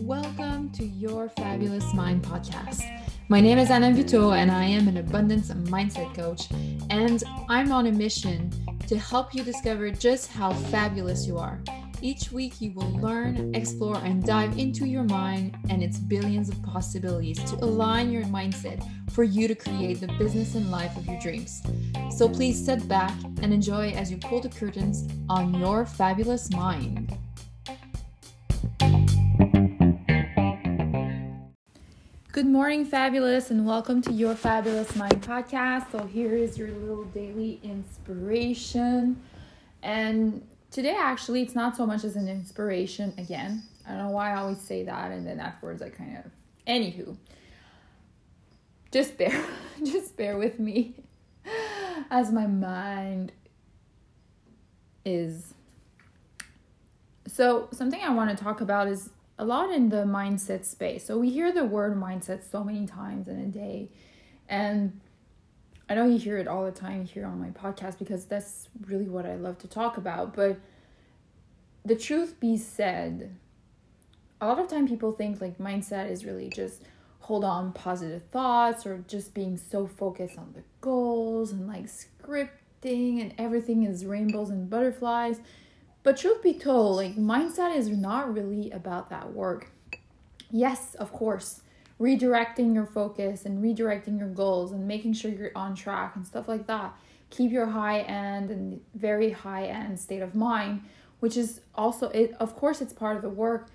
Welcome to your Fabulous Mind podcast. My name is Anna Vito, and I am an abundance mindset coach. And I'm on a mission to help you discover just how fabulous you are. Each week, you will learn, explore, and dive into your mind and its billions of possibilities to align your mindset for you to create the business and life of your dreams. So please sit back and enjoy as you pull the curtains on your fabulous mind. Good morning, fabulous, and welcome to your Fabulous Mind podcast. So, here is your little daily inspiration. And today, actually, it's not so much as an inspiration again. I don't know why I always say that, and then afterwards, I kind of. Anywho, just bear, just bear with me as my mind is. So, something I want to talk about is a lot in the mindset space. So we hear the word mindset so many times in a day. And I know you hear it all the time here on my podcast because that's really what I love to talk about. But the truth be said, a lot of time people think like mindset is really just hold on positive thoughts or just being so focused on the goals and like scripting and everything is rainbows and butterflies but truth be told, like mindset is not really about that work. Yes, of course, redirecting your focus and redirecting your goals and making sure you're on track and stuff like that. Keep your high end and very high end state of mind, which is also it of course it's part of the work,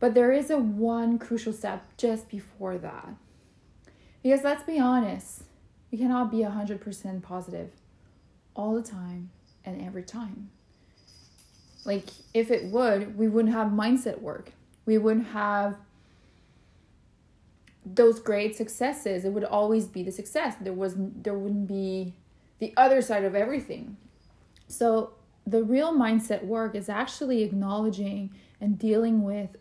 but there is a one crucial step just before that. Because let's be honest, you cannot be 100% positive all the time and every time. Like, if it would, we wouldn't have mindset work. We wouldn't have those great successes. It would always be the success. There was there wouldn't be the other side of everything. So the real mindset work is actually acknowledging and dealing with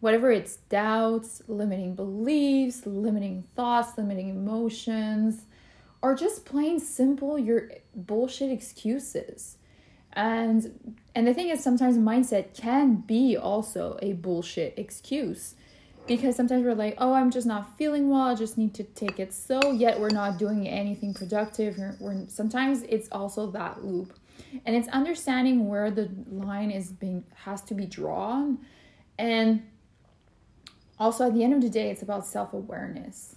whatever it's doubts, limiting beliefs, limiting thoughts, limiting emotions, or just plain simple your bullshit excuses. And and the thing is sometimes mindset can be also a bullshit excuse. Because sometimes we're like, oh, I'm just not feeling well. I just need to take it so. Yet we're not doing anything productive. We're, we're sometimes it's also that loop, and it's understanding where the line is being has to be drawn, and also at the end of the day, it's about self awareness,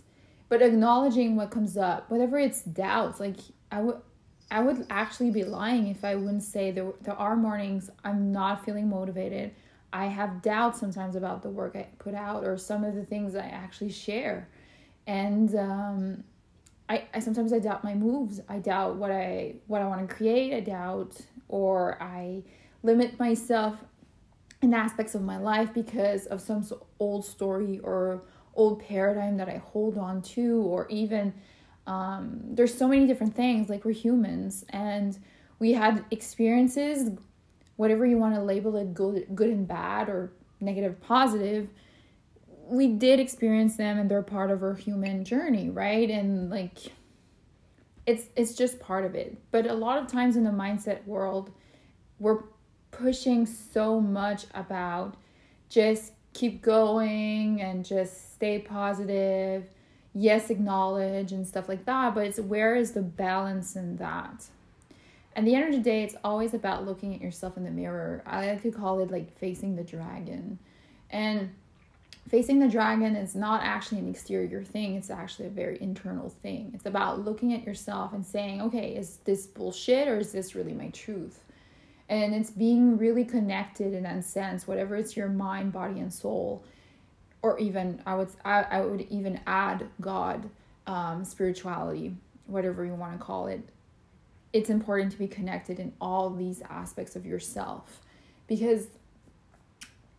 but acknowledging what comes up, whatever it's doubts. Like I would I would actually be lying if I wouldn't say there, there are mornings I'm not feeling motivated. I have doubts sometimes about the work I put out or some of the things I actually share. And um, I, I sometimes I doubt my moves. I doubt what I what I want to create. I doubt or I limit myself in aspects of my life because of some old story or old paradigm that I hold on to or even um, there's so many different things like we're humans and we had experiences whatever you want to label it good good and bad or negative positive we did experience them and they're part of our human journey right? And like it's it's just part of it. But a lot of times in the mindset world we're pushing so much about just keep going and just stay positive yes acknowledge and stuff like that but it's where is the balance in that at the end of the day it's always about looking at yourself in the mirror. I like to call it like facing the dragon. And facing the dragon is not actually an exterior thing. It's actually a very internal thing. It's about looking at yourself and saying okay is this bullshit or is this really my truth? And it's being really connected in that sense whatever it's your mind body and soul. Or even I would I, I would even add God, um, spirituality, whatever you want to call it. It's important to be connected in all these aspects of yourself because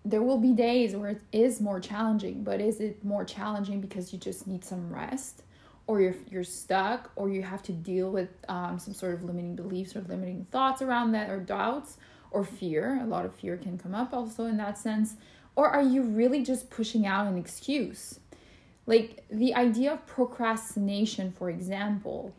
there will be days where it is more challenging, but is it more challenging because you just need some rest? Or you're, you're stuck, or you have to deal with um, some sort of limiting beliefs or limiting thoughts around that, or doubts, or fear. A lot of fear can come up also in that sense or are you really just pushing out an excuse? Like the idea of procrastination, for example,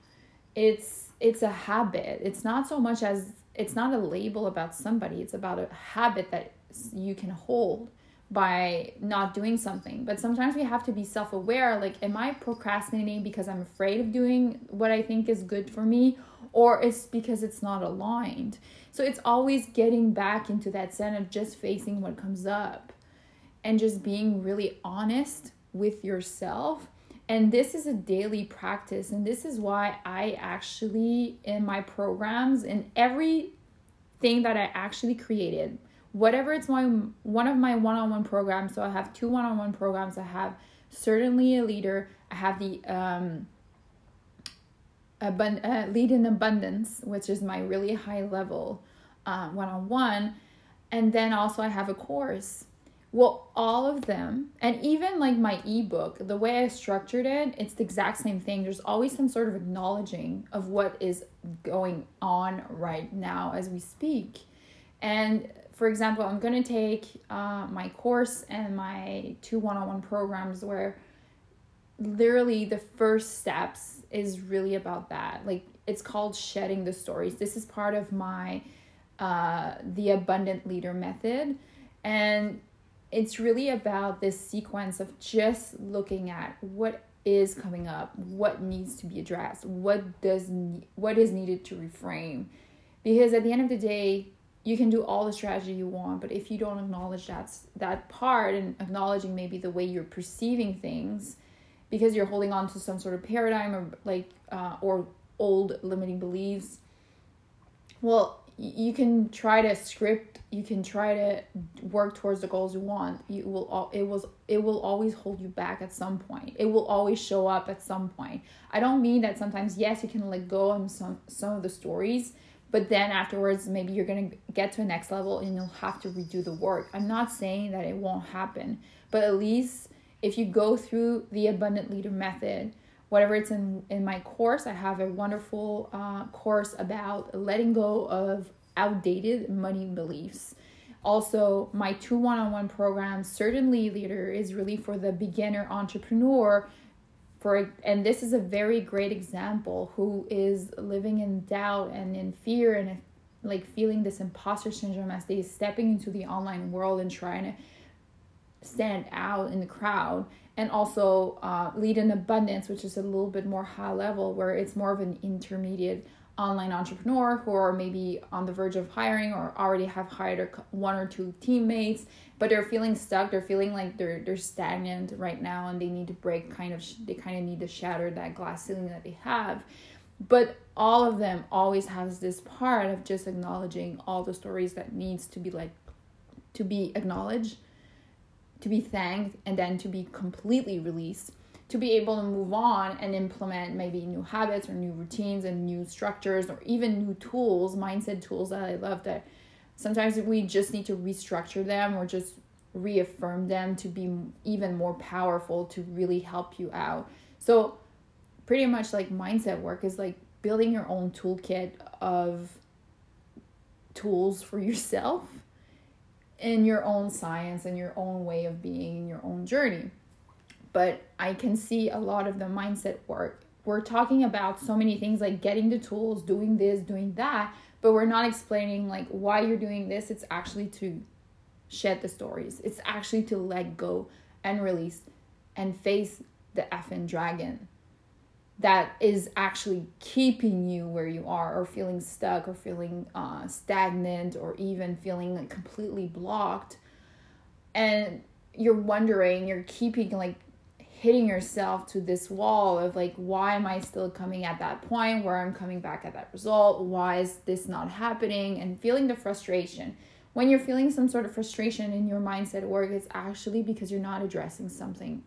it's it's a habit. It's not so much as it's not a label about somebody. It's about a habit that you can hold by not doing something. But sometimes we have to be self-aware like am i procrastinating because i'm afraid of doing what i think is good for me? Or it's because it's not aligned. So it's always getting back into that sense of just facing what comes up and just being really honest with yourself and this is a daily practice. And this is why I actually, in my programs, in everything that I actually created, whatever it's my one of my one-on-one programs so i have two one-on-one programs i have certainly a leader i have the um abund- uh, lead in abundance which is my really high level uh, one-on-one and then also i have a course well, all of them, and even like my ebook, the way I structured it, it's the exact same thing. There's always some sort of acknowledging of what is going on right now as we speak. And for example, I'm going to take uh, my course and my two one on one programs where literally the first steps is really about that. Like it's called shedding the stories. This is part of my uh, the abundant leader method. And it's really about this sequence of just looking at what is coming up, what needs to be addressed, what does what is needed to reframe. Because at the end of the day, you can do all the strategy you want, but if you don't acknowledge that that part and acknowledging maybe the way you're perceiving things, because you're holding on to some sort of paradigm or like uh, or old limiting beliefs, well, you can try to script you can try to work towards the goals you want. You will it was it will always hold you back at some point. It will always show up at some point. I don't mean that sometimes yes you can let go on some some of the stories but then afterwards maybe you're going to get to a next level and you'll have to redo the work. I'm not saying that it won't happen but at least if you go through the abundant leader method whatever it's in in my course i have a wonderful uh, course about letting go of outdated money beliefs. Also my two one-on-one programs certainly leader is really for the beginner entrepreneur. For and this is a very great example who is living in doubt and in fear and like feeling this imposter syndrome as they stepping into the online world and trying to stand out in the crowd and also uh, lead in abundance which is a little bit more high level where it's more of an intermediate online entrepreneur who are maybe on the verge of hiring or already have hired one or two teammates but they're feeling stuck. They're feeling like they're they're stagnant right now and they need to break kind of they kind of need to shatter that glass ceiling that they have. But all of them always has this part of just acknowledging all the stories that needs to be like to be acknowledged to be thanked and then to be completely released to be able to move on and implement maybe new habits or new routines and new structures or even new tools mindset tools that i love that sometimes we just need to restructure them or just reaffirm them to be even more powerful to really help you out. So pretty much like mindset work is like building your own toolkit of tools for yourself in your own science and your own way of being in your own journey. But I can see a lot of the mindset work. We're talking about so many things like getting the tools, doing this, doing that, but we're not explaining like why you're doing this. It's actually to shed the stories. It's actually to let go and release and face the effing dragon that is actually keeping you where you are or feeling stuck or feeling uh, stagnant or even feeling like completely blocked. And you're wondering you're keeping like hitting yourself to this wall of like why am i still coming at that point where i'm coming back at that result? Why is this not happening? And feeling the frustration. When you're feeling some sort of frustration in your mindset work it's actually because you're not addressing something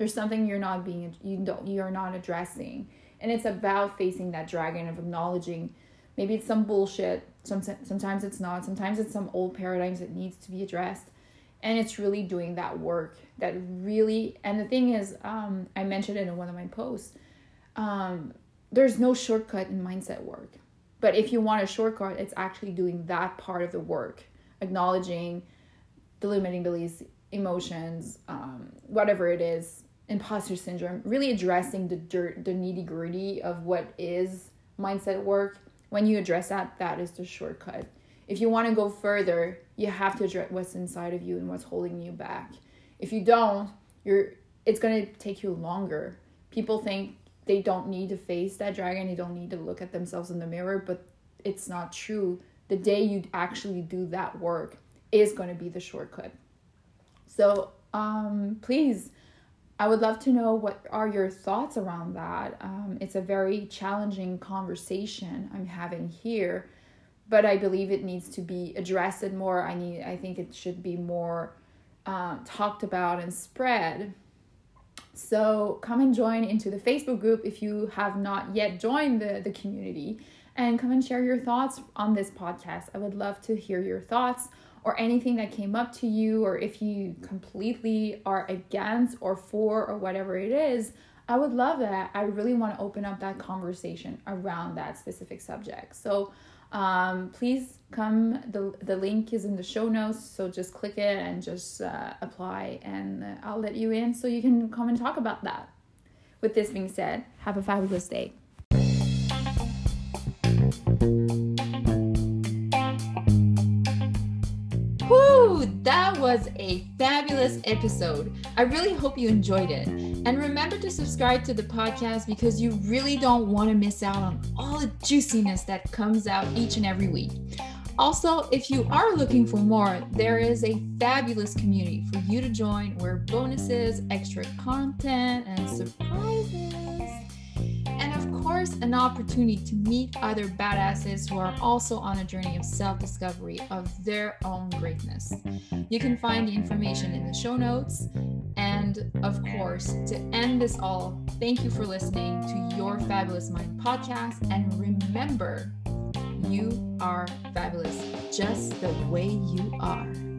there's something you're not being you don't you're not addressing. And it's about facing that dragon of acknowledging maybe it's some bullshit some, sometimes it's not sometimes it's some old paradigms that needs to be addressed. And it's really doing that work that really and the thing is um, i mentioned it in one of my posts um, there's no shortcut in mindset work. But if you want a shortcut it's actually doing that part of the work acknowledging the limiting beliefs emotions um, whatever it is imposter syndrome, really addressing the dirt, the nitty gritty of what is mindset work, when you address that, that is the shortcut. If you want to go further, you have to address what's inside of you and what's holding you back. If you don't, you're it's going to take you longer. People think they don't need to face that dragon, they don't need to look at themselves in the mirror, but it's not true. The day you actually do that work is going to be the shortcut. So, um, please, I would love to know what are your thoughts around that. Um, it's a very challenging conversation I'm having here, but I believe it needs to be addressed more. I need. I think it should be more um, talked about and spread. So come and join into the Facebook group if you have not yet joined the, the community and come and share your thoughts on this podcast. I would love to hear your thoughts or anything that came up to you, or if you completely are against or for or whatever it is. I would love that. I really want to open up that conversation around that specific subject. So um, please come. The, the link is in the show notes. So just click it and just uh, apply, and I'll let you in so you can come and talk about that. With this being said, have a fabulous day. That was a fabulous episode. I really hope you enjoyed it. And remember to subscribe to the podcast because you really don't want to miss out on all the juiciness that comes out each and every week. Also, if you are looking for more, there is a fabulous community for you to join where bonuses, extra content, and surprises an opportunity to meet other badasses who are also on a journey of self discovery of their own greatness. You can find the information in the show notes. And of course, to end this all, thank you for listening to your Fabulous Mind podcast. And remember, you are fabulous just the way you are.